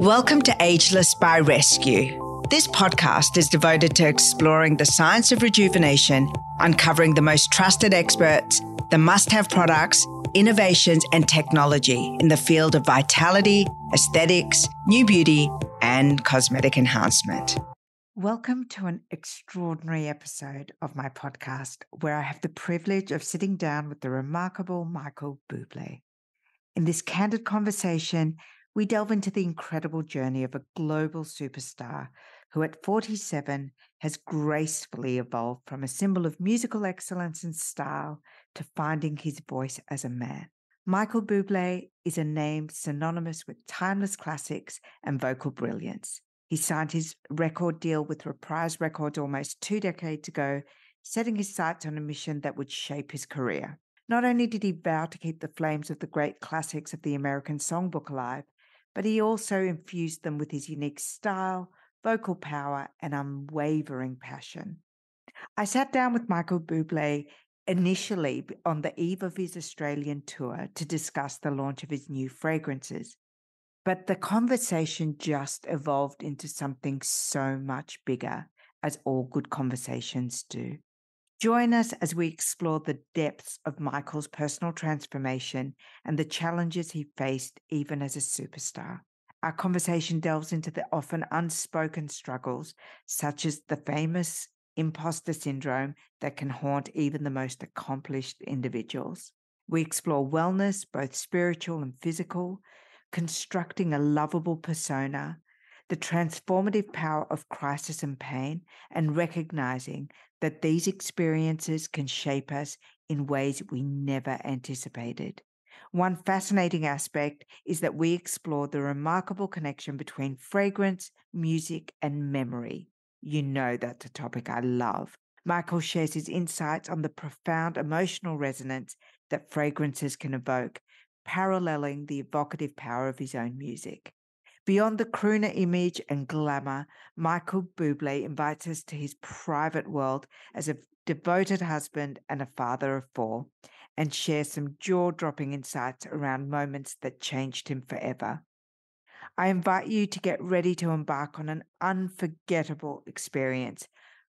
Welcome to Ageless by Rescue. This podcast is devoted to exploring the science of rejuvenation, uncovering the most trusted experts, the must have products, innovations, and technology in the field of vitality, aesthetics, new beauty, and cosmetic enhancement. Welcome to an extraordinary episode of my podcast where I have the privilege of sitting down with the remarkable Michael Bublé. In this candid conversation, we delve into the incredible journey of a global superstar who, at 47, has gracefully evolved from a symbol of musical excellence and style to finding his voice as a man. Michael Bublé is a name synonymous with timeless classics and vocal brilliance. He signed his record deal with Reprise Records almost two decades ago, setting his sights on a mission that would shape his career. Not only did he vow to keep the flames of the great classics of the American songbook alive, but he also infused them with his unique style, vocal power, and unwavering passion. I sat down with Michael Bublé initially on the eve of his Australian tour to discuss the launch of his new fragrances. But the conversation just evolved into something so much bigger, as all good conversations do. Join us as we explore the depths of Michael's personal transformation and the challenges he faced even as a superstar. Our conversation delves into the often unspoken struggles, such as the famous imposter syndrome that can haunt even the most accomplished individuals. We explore wellness, both spiritual and physical, constructing a lovable persona, the transformative power of crisis and pain, and recognizing that these experiences can shape us in ways we never anticipated. One fascinating aspect is that we explore the remarkable connection between fragrance, music, and memory. You know that's a topic I love. Michael shares his insights on the profound emotional resonance that fragrances can evoke, paralleling the evocative power of his own music. Beyond the crooner image and glamour, Michael Bublé invites us to his private world as a devoted husband and a father of four, and shares some jaw dropping insights around moments that changed him forever. I invite you to get ready to embark on an unforgettable experience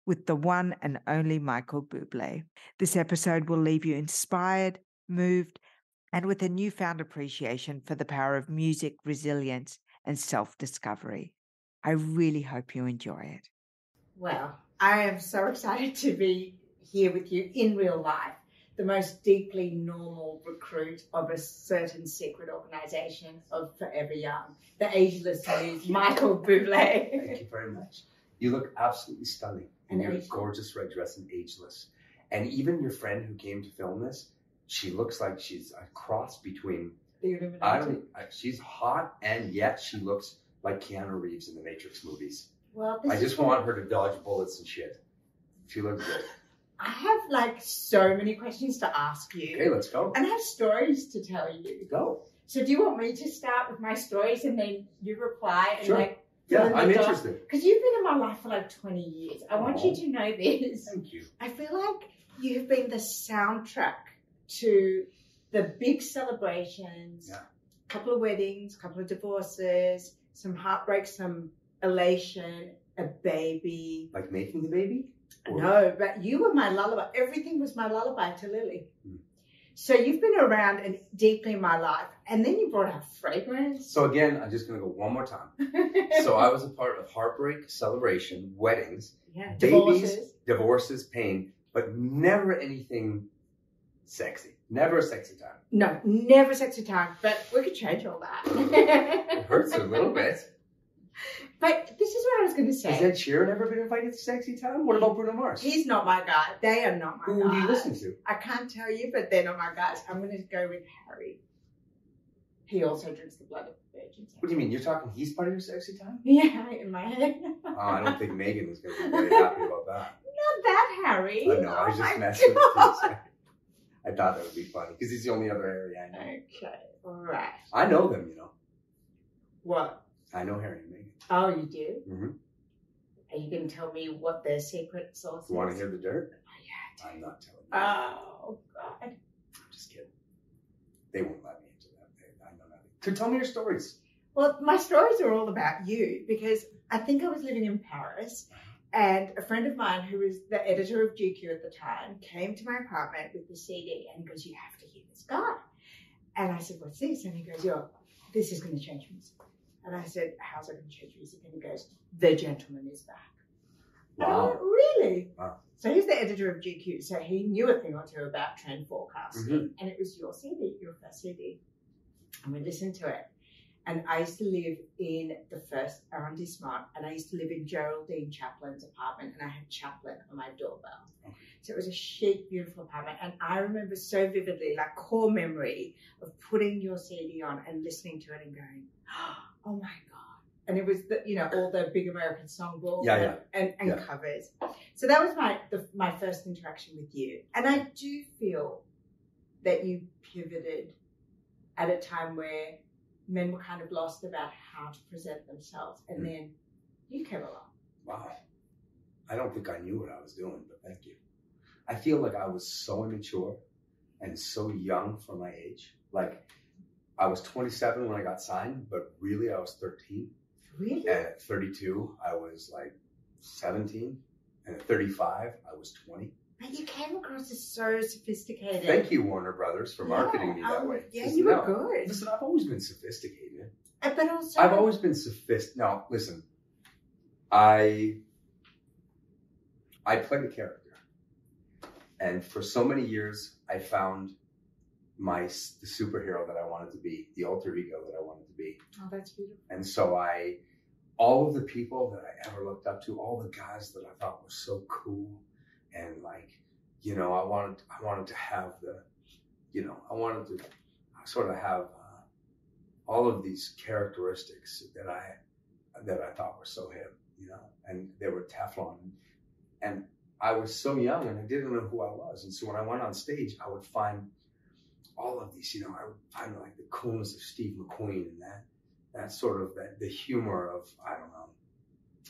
with the one and only Michael Bublé. This episode will leave you inspired, moved, and with a newfound appreciation for the power of music, resilience, and self discovery. I really hope you enjoy it. Well, I am so excited to be here with you in real life, the most deeply normal recruit of a certain secret organization of Forever Young, the ageless muse, Michael Bublé. Thank you very much. You look absolutely stunning in your gorgeous red dress and ageless. And even your friend who came to film this, she looks like she's a cross between the I don't. I, she's hot, and yet she looks like Keanu Reeves in the Matrix movies. Well, I just want her to dodge bullets and shit. She looks good. I have like so many questions to ask you. Okay, let's go. And I have stories to tell you. Go. So do you want me to start with my stories and then you reply and sure. like yeah, I'm interested. Because you've been in my life for like 20 years. I want you oh. to know this. Thank you. I feel like you've been the soundtrack to the big celebrations, yeah. couple of weddings, couple of divorces, some heartbreak, some elation, a baby. Like making the baby? Or... No, but you were my lullaby. Everything was my lullaby to Lily. Mm. So you've been around and deeply in my life. And then you brought out fragrance. So again, I'm just gonna go one more time. so I was a part of heartbreak, celebration, weddings, yeah, babies, divorces. divorces, pain, but never anything sexy. Never a sexy time. No, never a sexy time. But we could change all that. it hurts a little bit. But this is what I was going to say. Has Ed Sheeran ever been invited to sexy time? What about Bruno Mars? He's not my guy. They are not my Who guys. do you listen to? I can't tell you, but they're not my guys. I'm going to go with Harry. He also drinks the blood of the virgins. What do you mean? You're talking he's part of your sexy time? Yeah, in my head. oh, I don't think Meghan is going to be very happy about that. Not that Harry. No, know. I was oh just messing with you. I thought that would be funny because he's the only other Harry I know. Okay, right. I know them, you know. What? I know Harry and Meghan. Oh, you do? Mm-hmm. Are you going to tell me what their secret sauce is? You want to hear the dirt? Oh, yeah. I'm not telling you. Oh, God. I'm just kidding. They won't let me into that. I know nothing. So tell me your stories. Well, my stories are all about you because I think I was living in Paris and a friend of mine who was the editor of GQ at the time came to my apartment with the CD and goes, You have to hear this guy. And I said, What's this? And he goes, Yo, this is going to change music. And I said, How's it going to change music? And he goes, The gentleman is back. Wow. Went, really? Wow. So he's the editor of GQ, so he knew a thing or two about trend forecasting, Mhm. and it was your CD, your first CD, and we listened to it. And I used to live in the first arrondissement, and I used to live in Geraldine Chaplin's apartment, and I had Chaplin on my doorbell. Okay. So it was a chic, beautiful apartment, and I remember so vividly, like core memory of putting your CD on and listening to it and going, "Oh my god!" And it was the, you know, all the big American songbook Yeah, and, yeah. and, and Yeah. covers. So that was my the, my first interaction with you, and I do feel that you pivoted at a time where men were kind of lost about how to present themselves, and Mm. then you came along. Wow. I don't think I knew what I was doing, but thank you. I feel like I was so immature and so young for my age. Like I was 27 when I got signed, but really I was 13. Really? And at 32, I was like 17. And at 35, I was 20. But you came across as so sophisticated. Thank you, Warner Brothers, for marketing me Yeah, that um, way. Yeah, you were no, good. Listen, I've always been sophisticated. Uh, But also, I've always been sophisticated. No, listen. I I played a character, and for so many years, I found my the superhero that I wanted to be, the alter ego that I wanted to be, Oh, that's beautiful. and so I, all of the people that I ever looked up to, all the guys that I thought were so cool, and like, you know, I wanted I wanted to have the, you know, I wanted to sort of have uh, all of these characteristics that I that I thought were so hip, you know, and they were Teflon, and I was so young and I didn't know who I was, and so when I went on stage, I would find all of these, you know, I would find like the coolness of Steve McQueen and that that sort of that the humor of I don't know,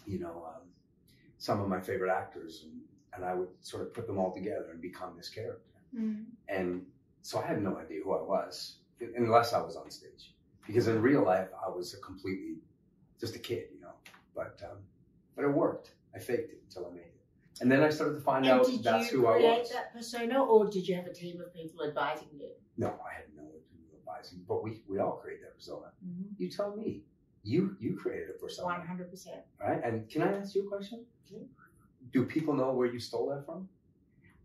you know, um, some of my favorite actors, and, and I would sort of put them all together and become this character. And so I had no idea who I was unless I was on stage, because in real life I was a completely just a kid, you know. But um, but it worked. I faked it until I made it, and then I started to find And out that's who I was. Did you create that persona, or did you have a team of people advising you? No, I had no one advising, but we we all create that persona. You tell me. You you created a persona, One hundred percent. right? And can I ask you a question? Yeah. Do people know where you stole that from?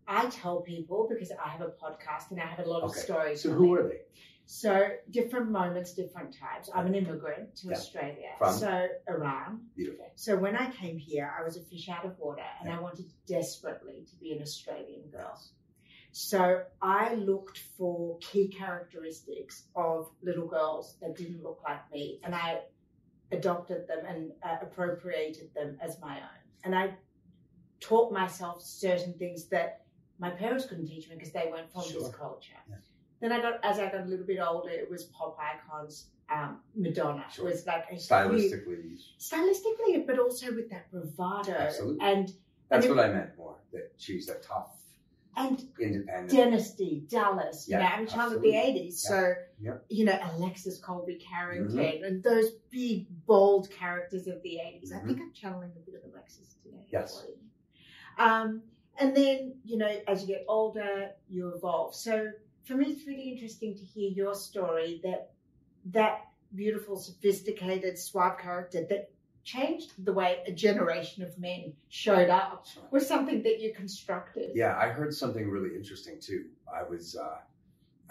I tell people because I have a podcast and I have a lot of Okay. stories. So who are they? So different moments, different times. I'm an immigrant to Yeah. Australia, From? so Iran. Beautiful. So when I came here, I was a fish out of water, and Yeah. I wanted desperately to be an Australian girl. So I looked for key characteristics of little girls that didn't look like me, and I adopted them and uh, appropriated them as my own. And I taught myself certain things that my parents couldn't teach me because they weren't from Sure. this culture. Yeah. Then I got, as I got a little bit older, it was pop icons. Um, Madonna Sure. was like a huge- Stylistically, stylistically, but also with that bravado Absolutely. and that's And it- what I meant more. That she's that tough, and independent. Dynasty, Dallas. You Yeah, know, I'm a child of the absolutely. '80s, so Yeah. you know Alexis Colby Carrington Mm-hmm. and those big, bold characters of the '80s. I Mhm. think I'm channeling a bit of Alexis today. Yes. you. Um, and then you know, as you get older, you evolve. So for me, it's really interesting to hear your story. That that beautiful, sophisticated, suave character that changed the way a generation of men showed up was something that you constructed. Yeah, I heard something really interesting too. I was uh,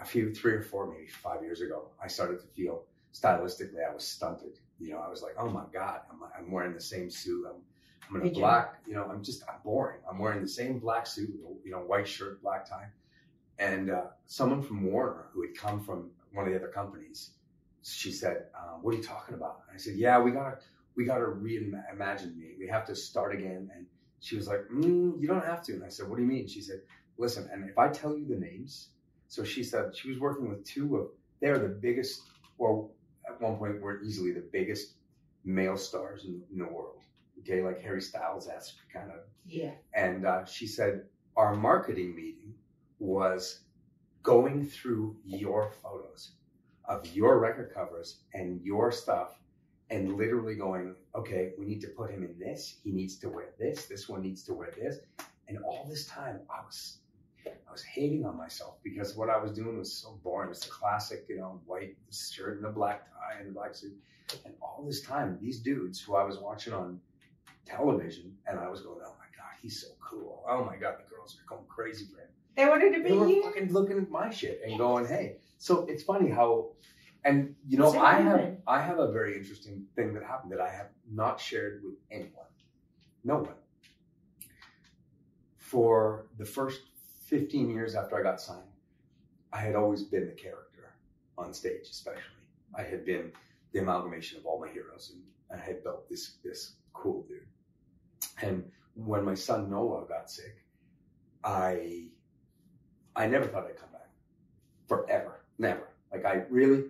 a few, three or four, maybe five years ago. I started to feel stylistically I was stunted. You know, I was like, oh my god, I'm, I'm wearing the same suit. I'm, I'm in a black. You know, I'm just I'm boring. I'm wearing the same black suit, you know, white shirt, black tie. And uh, someone from Warner who had come from one of the other companies, she said, uh, "What are you talking about?" And I said, "Yeah, we gotta we gotta reimagine me. We have to start again." And she was like, mm, "You don't have to." And I said, "What do you mean?" She said, "Listen, and if I tell you the names." So she said she was working with two of they're the biggest, or at one point were easily the biggest male stars in, in the world. Okay, like Harry Styles, that's kind of Yeah. and uh, she said our marketing meeting was going through your photos of your record covers and your stuff and literally going, okay, we need to put him in this. He needs to wear this. This one needs to wear this. And all this time, I was I was hating on myself because what I was doing was so boring. It's the classic, you know, white shirt and a black tie and a black suit. And all this time, these dudes who I was watching on television, and I was going, oh my God, he's so cool. Oh my God, the girls are going crazy for him. They wanted to be They were you. fucking looking at my shit and going, hey. So it's funny how, and you know, So I have. I have a very interesting thing that happened that I have not shared with anyone, no one. For the first 15 years after I got signed, I had always been the character on stage, especially. I had been the amalgamation of all my heroes, and I had built this this cool dude. And when my son Noah got sick, I I never thought I'd come back forever, never. Like I really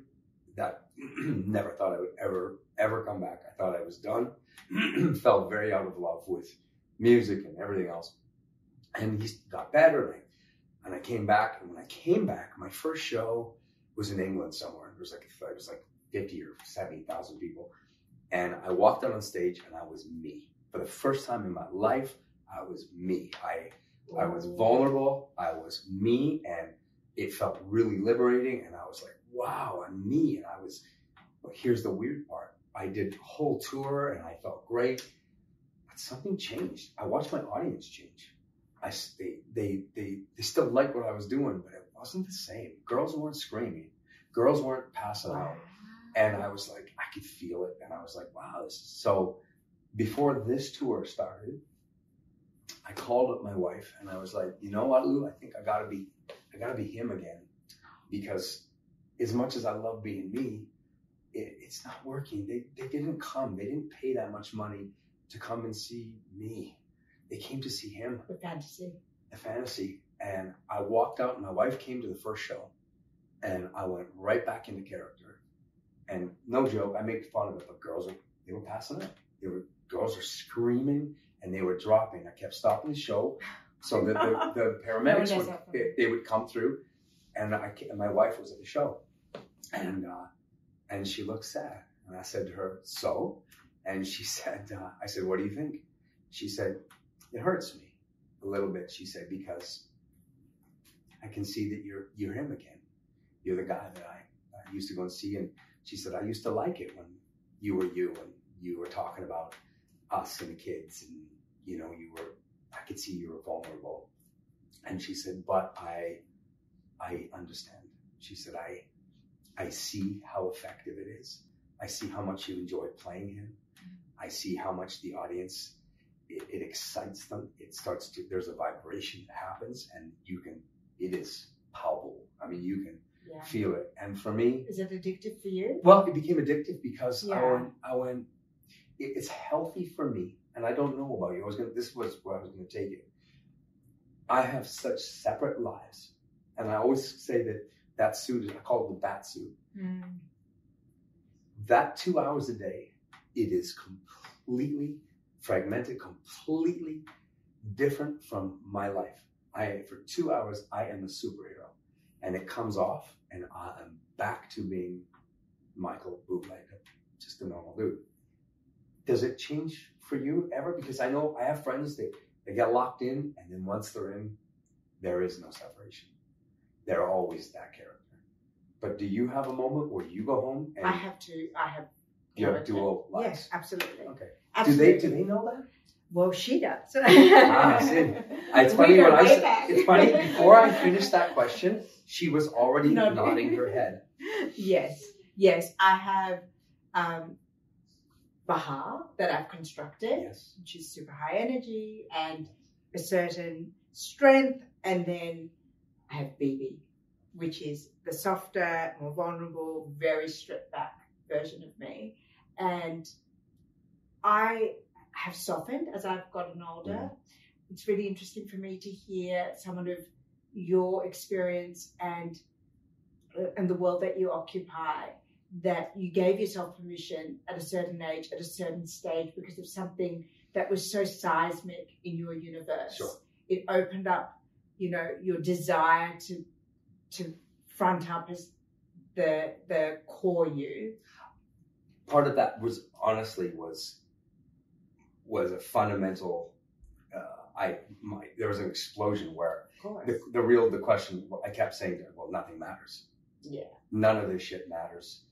that never thought I would ever ever come back. I thought I was done. Felt very out of love with music and everything else. And he got better, and I, and I came back. And when I came back, my first show was in England somewhere. It was like it was like fifty or seventy thousand people, and I walked out on stage, and I was me for the first time in my life. I was me. I I was vulnerable. I was me, and it felt really liberating. And I was like, wow, I'm me. And I was, but here's the weird part. I did a whole tour and I felt great, but something changed. I watched my audience change. I, they, they, they, they still liked what I was doing, but it wasn't the same. Girls weren't screaming. Girls weren't passing out. And I was like, I could feel it. And I was like, wow, this is so. Before this tour started, I called up my wife and I was like, you know what, Lou? I think I gotta be, I gotta be him again, because as much as I love being me, it, it's not working. They they didn't come. They didn't pay that much money to come and see me. They came to see him, The fantasy. the fantasy. And I walked out, and my wife came to the first show, and I went right back into character. And no joke, I make fun of it, but girls are they were passing out. They were girls are screaming and they were dropping. I kept stopping the show so that the, the paramedics would they, they would come through, and I and my wife was at the show, and uh, and she looked sad, and I said to her, "So," and she said, uh, "I said, what do you think?" She said, "It hurts me a little bit." She said because I can see that you're you're him again. You're the guy that I, I used to go and see, and she said, "I used to like it when you were you and you were talking about us and the kids, and you know you were." I could see you were vulnerable. And she said, but I, I understand. She said, I, I see how effective it is. I see how much you enjoy playing him. I see how much the audience, it, it excites them. It starts to, there's a vibration that happens and you can, it is palpable. I mean, you can Yeah. feel it. And for me, Is it addictive for you? well, it became addictive because I Yeah. went, I went, it, it's healthy for me. And I don't know about you. I was gonna, this was where I was gonna take it. I have such separate lives. And I always say that that suit, is I call it the bat suit. Mm. That two hours a day, it is completely fragmented, completely different from my life. I, for two hours, I am a superhero. And it comes off and I am back to being Michael Bublé, just a normal dude. Does it change for you ever? Because I know I have friends that they get locked in, and then once they're in, there is no separation. They're always that character. But do you have a moment where you go home and I have to. I have. you have dual lives? Yes, absolutely. Okay. Do they do they know that? Well, she does. Ah, see. It's funny when I back. it's funny before I finish that question, she was already Nodding. nodding her head. yes, yes. I have um, Baha that I've constructed, Yes. which is super high energy and a certain strength, and then I have BB, which is the softer, more vulnerable, very stripped back version of me, and I have softened as I've gotten older. Mhm. It's really interesting for me to hear someone of your experience and uh, and the world that you occupy that you gave yourself permission at a certain age at a certain stage because of something that was so seismic in your universe Sure. it opened up you know your desire to to front up as the the core you part of that was honestly was was a fundamental. Uh, I my there was an explosion where the, the real the question I kept saying to her, well, nothing matters. Yeah. None of this shit matters.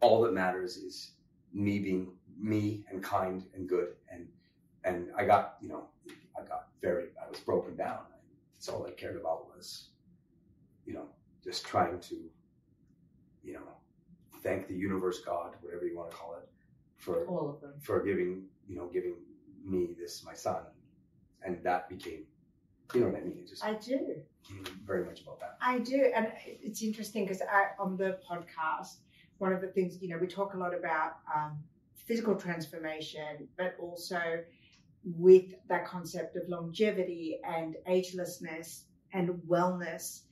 All that matters is me being me and kind and good and and I got you know I got very I was broken down. It's all I cared about was you know just trying to you know thank the universe, God, whatever you want to call it, for All of them. for giving you know giving me this my son, and that became you know what I mean. Just I do. very much about that. I do, and it's interesting because on the podcast, one of the things you know we talk a lot about um, physical transformation, but also with that concept of longevity and agelessness and wellness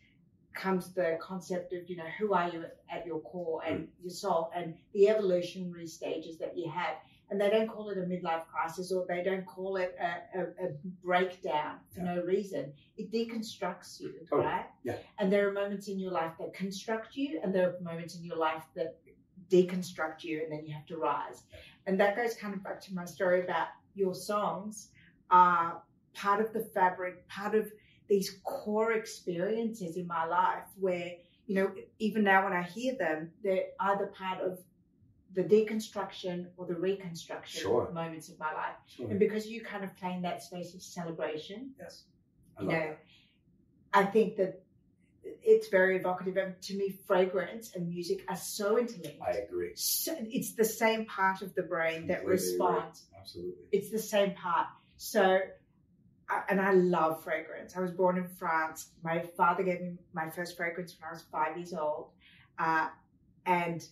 comes the concept of you know who are you at, at your core and your soul and the evolutionary stages that you have and they don't call it a midlife crisis or they don't call it a, a, a breakdown for Yeah. no reason it deconstructs you Totally. right Yeah. and there are moments in your life that construct you and there are moments in your life that deconstruct you and then you have to rise and that goes kind of back to my story about your songs are part of the fabric part of these core experiences in my life where you know even now when i hear them they're either part of the deconstruction or the reconstruction Sure. moments of my life Sure. and because you kind of play in that space of celebration Yes. I you know that. i think that it's very evocative and to me fragrance and music are so interlinked I agree. so, it's the same part of the brain that Completely agree. responds Absolutely. it's the same part. So, and I love fragrance. I was born in France. My father gave me my first fragrance when I was five years old. Uh, and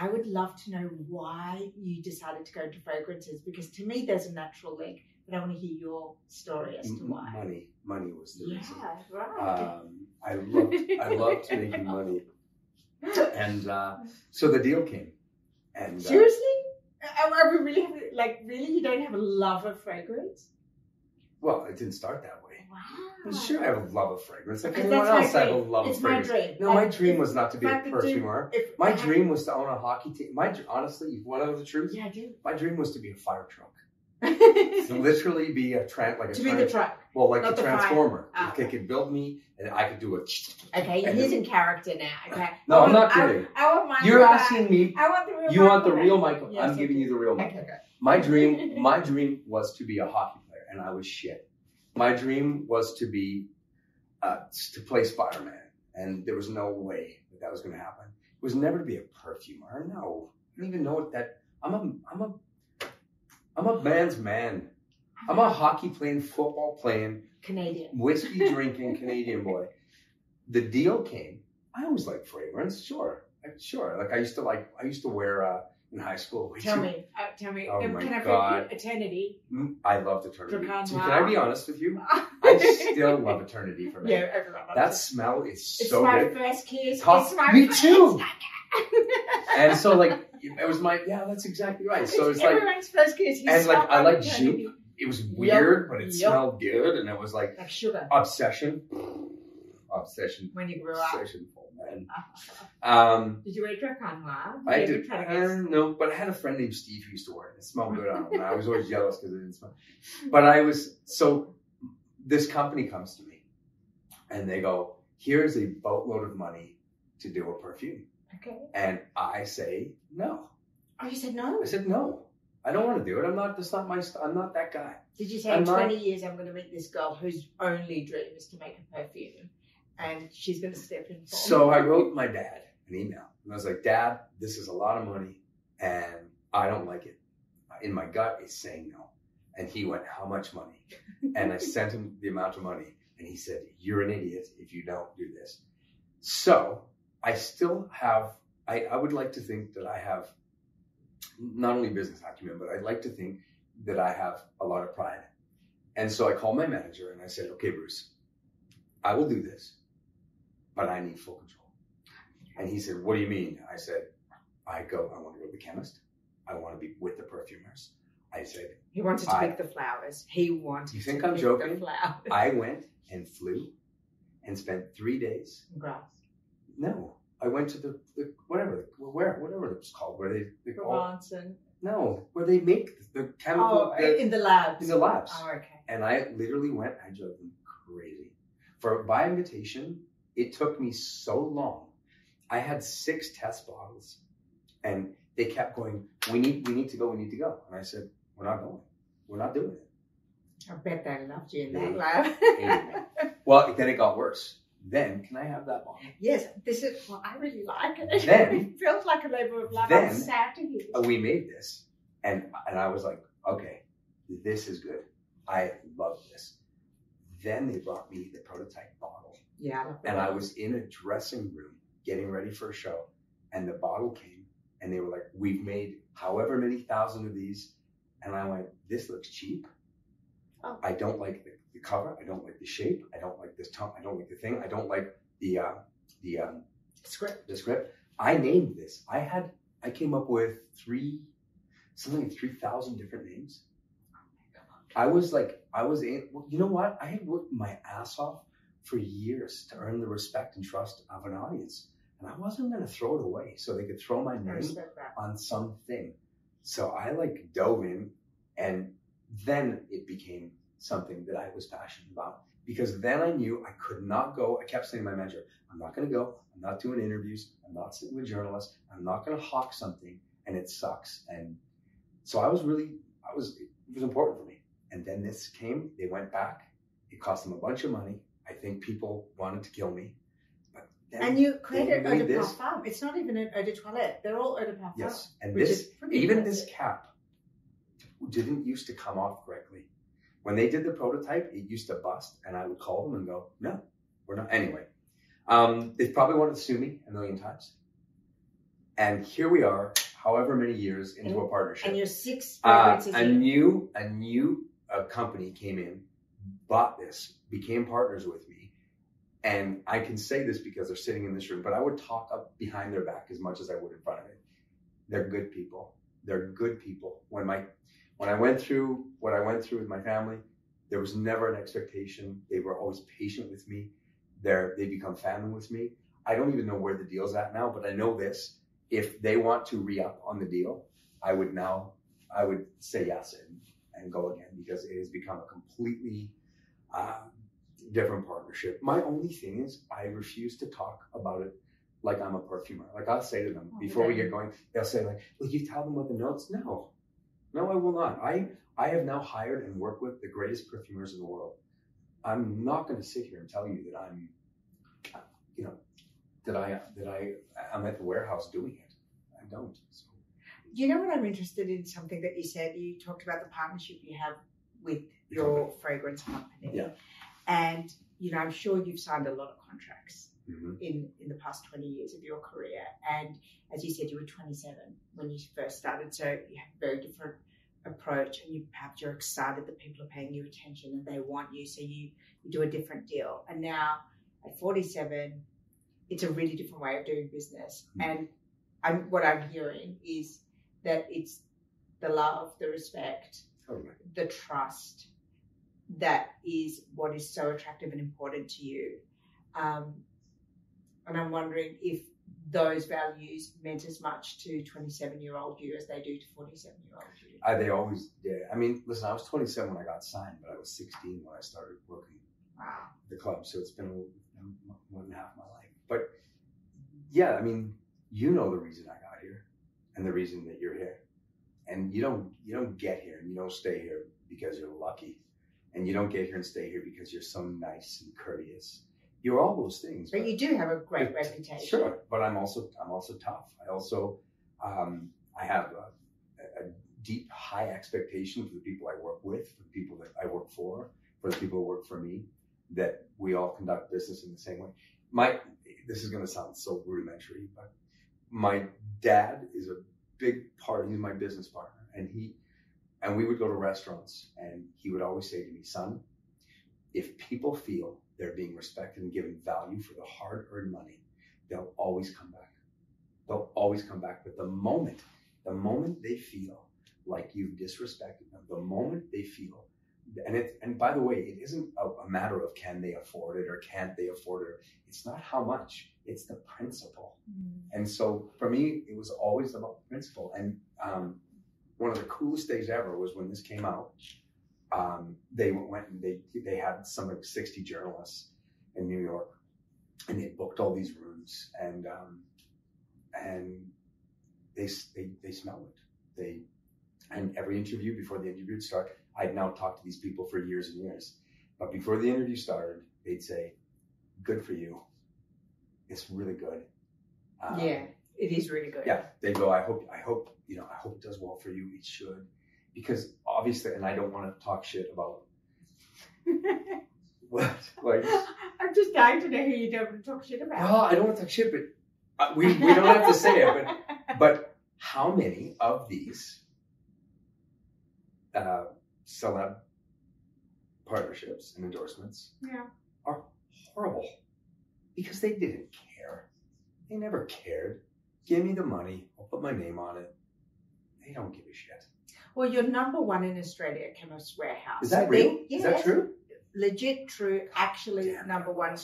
I would love to know why you decided to go into fragrances because to me there's a natural link, but I want to hear your story as to why. Money. Money was the Yeah, reason. right. Um, I loved I loved making money, and uh, so the deal came. And uh, Seriously? Are we really like really? You don't have a love of fragrance? Well, it didn't start that way. Wow. Well, sure, I have a love of fragrance. Like anyone else, I have a love It's of my fragrance. dream. No, my dream was not to be a perfumer. If My I dream was to own a hockey team. My honestly, you want to know the truth, Yeah, I do. my dream was to be a fire truck. to To literally be a tran like a be the truck. well, like a transformer. Ah. Like they could build me, and I could do it. Okay, And he's then- in character now. Okay. No, I'm not kidding. I, want mine. You're asking me. I want the real. You want the Michael real. Michael? I'm giving you the real Michael. okay. My dream, my dream was to be a hockey player, and I was shit. My dream was to be, uh, to play Spider-Man, and there was no way that that was going to happen. It was never to be a perfumer. No, I don't even know what that. I'm a, I'm a, I'm a man's man. I'm a hockey playing, football playing, Canadian. whiskey drinking Canadian boy. The deal came. I always like fragrance, sure, sure. Like I used to like, I used to wear uh, in high school. we Tell me. Uh, tell me. Oh can I God. eternity? Mm, I love eternity. Drakkar So can I be honest with you? I still love eternity for me. Yeah, everyone. loves That it. smell is It's so my good. first kiss. Cost- it's my me first- too. And so like it was my yeah, that's exactly right. So it's like everyone's first kiss. You and like I like eternity. It was weird, but it Yup. smelled good, and it was like Like sugar obsession, obsession, when you grew up. obsessionful man. Um, Did you wear Drakkar Noir? I Did uh, no, but I had a friend named Steve who used to wear it. It smelled good on him. and I was always jealous because it didn't smell. But I was so this company comes to me and they go, "Here's a boatload of money to do a perfume," Okay. and I say no. Oh, you said no. I said no. I don't want to do it. I'm not. That's not my. I'm not that guy. Did you say I'm in not- 20 years I'm going to meet this girl whose only dream is to make a perfume and she's going to step in So? I wrote my dad an email and I was like, Dad, this is a lot of money and I don't like it. In my gut, it's saying no. And he went, How much money? And I sent him the amount of money and he said, You're an idiot if you don't do this. So I still have, I, I would like to think that I have not only business acumen, but I'd like to think that I have a lot of pride. And so I called my manager and I said, Okay, Bruce, I will do this, but I need full control. And he said, What do you mean? I said, I go, I want to go to the chemist. I want to be with the perfumers. I said, He wanted to pick the flowers. He wanted You think to I'm pick joking? the flowers. I went and flew and spent three days. Grass. No, I went to the, the whatever where whatever it's called where they, they call no where they make the chemical oh, the- in the labs. in the labs. Oh, okay. and I literally went. I drove them crazy for by invitation. It took me so long. I had six test bottles, and they kept going. We need we need to go. We need to go. And I said, We're not going. We're not doing it. I bet they loved you in that lab. Well, then it got worse. Then can I have that bottle? yes, this is. Well, I really like it. Then- it feels like a labor of love. then- I'm sad to hear. We made this, and and I was like, okay, this is good. I love this. Then they brought me the prototype bottle. Yeah, And I was in a dressing room getting ready for a show, and the bottle came, and they were like, "We've made however many thousand of these," and I went, "This looks cheap. Oh. I don't like the, the cover. I don't like the shape. I don't like this tone. I don't like the thing. I don't like the uh, the um, script. the script. I named this. I had I came up with three something like three thousand different names. I was like, I was in. well, You know what? I had worked my ass off for years to earn the respect and trust of an audience, and I wasn't going to throw it away so they could throw my name on something. So I like dove in, and then it became something that I was passionate about because then I knew I could not go. I kept saying to my manager, I'm not going to go. I'm not doing interviews. I'm not sitting with journalists. I'm not going to hawk something, and it sucks. And so I was really, I was, it was important for me. And then this came. They went back. It cost them a bunch of money. I think people wanted to kill me. But then, And you created eau de this. parfum. It's not even an eau de toilette. They're all eau de parfum. yes, and this even this cap didn't used to come off correctly. When they did the prototype, it used to bust, and I would call them and go, "No, we're not." Anyway, um, they probably wanted to sue me a million times, and here we are, however many years into a partnership. And your six Uh, a new a new uh, company came in, bought this, became partners with me, and I can say this because they're sitting in this room. But I would talk up behind their back as much as I would in front of it. They're good people. They're good people. When my when I went through what I went through with my family, there was never an expectation. They were always patient with me. They're they become family with me. I don't even know where the deal's at now, but I know this: if they want to re up on the deal, I would now I would say yes and, and go again because it has become a completely uh, different partnership. My only thing is I refuse to talk about it like I'm a perfumer. Like I'll say to them Oh, before we get going, they'll say like, "Will you tell them what the notes?" No, no, I will not. I I have now hired and worked with the greatest perfumers in the world. I'm not going to sit here and tell you that I'm, you know, that I that I I'm at the warehouse doing it. I don't. So. You know what I'm interested in? Something that you said. You talked about the partnership you have with your fragrance company. Yeah. And you know, I'm sure you've signed a lot of contracts Mhm. in in the past 20 years of your career. And as you said, you were 27 when you first started, so you have a very different approach. And you perhaps you're excited that people are paying you attention and they want you, so you you do a different deal. And now at 47, it's a really different way of doing business. Mhm. And I'm, what I'm hearing is that it's the love, the respect, Totally. the trust that is what is so attractive and important to you. Um, and I'm wondering if those values meant as much to 27 year old you as they do to 47 year old you. I, they always did. I mean, listen, I was 27 when I got signed, but I was 16 when I started working Wow. the club. So it's been a, little- more than half my life. But yeah, I mean, you know the reason I got here, and the reason that you're here, and you don't you don't get here and you don't stay here because you're lucky, and you don't get here and stay here because you're so nice and courteous. You're all those things. But you do have a great But- reputation. Sure, but I'm also I'm also tough. I also um, I have a, a deep high expectation for the people I work with, for the people that I work for, for the people who work for me, that we all conduct business in the same way. My this is going to sound so rudimentary, but my dad is a big part. He's my business partner, and he and we would go to restaurants, and he would always say to me, "Son, if people feel they're being respected and given value for the hard-earned money, they'll always come back. They'll always come back. But the moment, the moment they feel like you've disrespected them, the moment they feel and it and by the way, it isn't a, a matter of can they afford it or can't they afford it. It's not how much. It's the principle. Mm. And so for me, it was always about the principle. And um, one of the coolest days ever was when this came out. Um, they went and they they had some like sixty journalists in New York, and they booked all these rooms, and um, and they they they smelled it. They and every interview before the interview would start, I'd now talked to these people for years and years, but before the interview started, they'd say, "Good for you. It's really good." Um, yeah, it is really good. yeah, they go. I hope. I hope. You know. I hope it does well for you. It should, because obviously, and I don't want to talk shit about what. Like, I'm just dying to know who you don't want to talk shit about. well, I don't want to talk shit, but uh, we we don't have to say it. But but how many of these uh, celeb partnerships and endorsements yeah. are horrible because they didn't care. They never cared. Give me the money. I'll put my name on it. They don't give a shit. Well, you're number one in Australia Chemist Warehouse. Is that real? they- Is that true? Legit, true, actually Damn, number one.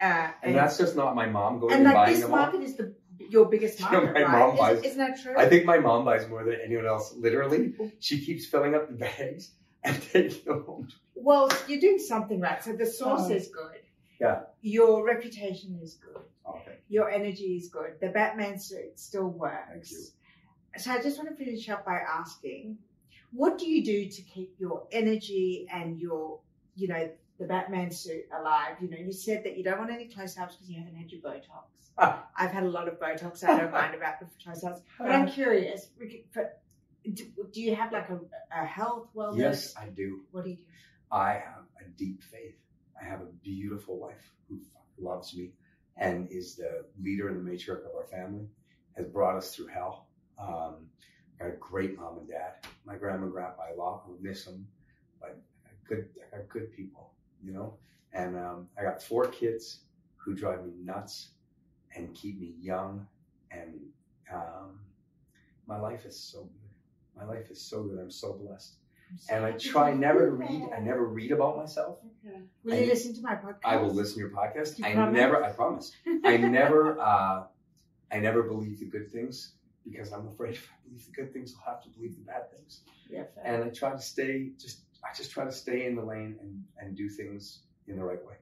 Uh, And that's just not my mom going and and, like buying this them all. is the your biggest Yeah, market, my right? mom buys- Isn't that true? I think my mom buys more than anyone else. Literally, she keeps filling up the bags and taking them home. Well, you're doing something right. So the source Oh. is good. Yeah. Your reputation is good. Okay. Your energy is good. The Batman suit still works. So I just want to finish up by asking, what do you do to keep your energy and your, you know, the Batman suit alive? You know, you said that you don't want any close-ups because you haven't had your Botox. Ah. I've had a lot of Botox. I don't mind about the close-ups, but I'm curious. could- but Do, you have like a, a health wellness? Yes, I do. What do you do? I have a deep faith. I have a beautiful wife who loves me and is the leader and the matriarch of our family, has brought us through hell. Um, got a great mom and dad. My grandma and grandpa, I love, I miss them, but good, good people, you know. And um, I got four kids who drive me nuts and keep me young. And um, my life is so good. My life is so good. I'm so blessed. And I try never to read. I never read about myself. Okay. Will I- you listen to my podcast? I will listen to your podcast. You I promise? never. I promise. I never. Uh, I never believe the good things because I'm afraid if I believe the good things, I'll have to believe the bad things. Yeah, fair. And I try to stay. Just. I just try to stay in the lane and and do things in the right way.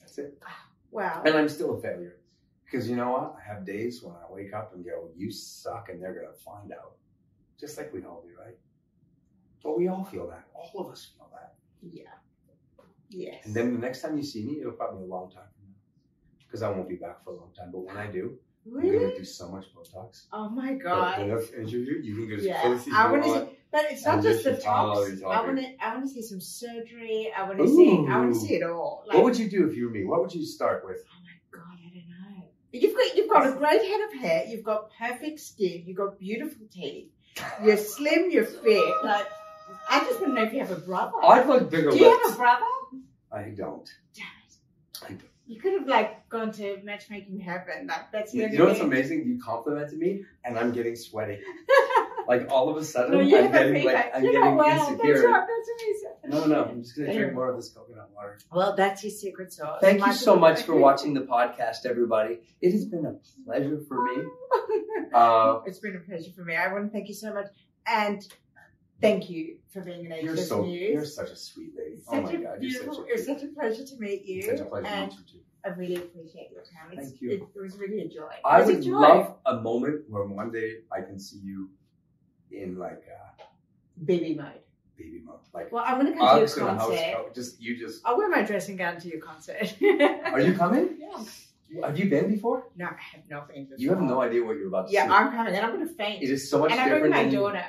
That's it. wow. And I'm still a failure because you know what? I have days when I wake up and go, "You suck," and they're gonna find out, just like we all do, right? But we all feel that. All of us feel that. Yeah. Yes. And then the next time you see me, it'll probably be a long time from now. Because I won't be back for a long time. But when I do, I'm going to do so much Botox. Oh my But god. you can get as Yeah, close as you I want to but it's not just the tops. I want to, I want to see some surgery. I want to see, I want to see it all. Like, what would you do if you were me? What would you start with? oh my god, I don't know. You've got, you've got a great head of hair. You've got perfect skin. You've got beautiful teeth. You're slim. You're fit. Like, I just want to know if you have a brother. I'd like bigger Do you lips. have a brother? I don't. Damn it. I don't. You could have like gone to matchmaking heaven. Like that's you know what's amazing? You complimented me, and I'm getting sweaty. Like all of a sudden, no, I'm getting like I'm you getting know, wow, insecure. That's right. That's. No, no, I'm just gonna drink more of this coconut water. Well, that's your secret sauce. Thank you so much for watching the podcast, everybody. It has been a pleasure for me. Uh, it's been a pleasure for me. I want to thank you so much, and thank you for being an you're Ageless so Muse. you're such a sweet lady. Such oh my a god, you're such a it was such a pleasure to meet you, such a pleasure to and meet you too. I really appreciate your time. It's, Thank you. It, it was really a joy. It I was a would joy. love a moment where one day I can see you in like uh, baby mode. baby mode, like Well, I'm going to come to your a house concert. Just you just. I'll wear my dressing gown to your concert. Are you coming? Yeah. Have you been before? No, I have not been before. You have no idea what you're about to Yeah, see. I'm coming, and I'm going to faint. It is so much and different. bringing my than you- daughter.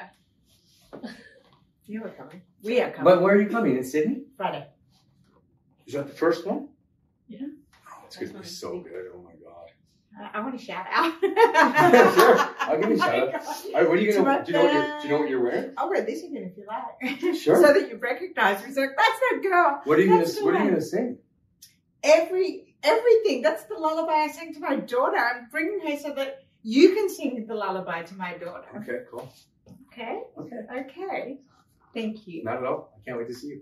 You are coming. We are coming. But where are you coming? In Sydney? Friday. Is that the first one? Yeah. Oh, it's gonna be so good. Oh my god. I, want to shout out. Sure, I'll give you a shout out. All right, what are you gonna? Do you know what you're? Do you know what you're wearing? I'll wear this even if you like. Sure. so that you recognize me. It's like, that's that girl. What are you gonna? That's the What are you gonna sing? Every everything. That's the lullaby I sang to my daughter. I'm bringing her so that you can sing the lullaby to my daughter. Okay, cool. Okay. Okay. Okay. Thank you. Not at all. I can't wait to see you.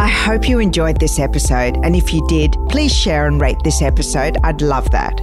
I hope you enjoyed this episode, and if you did, please share and rate this episode. I'd love that.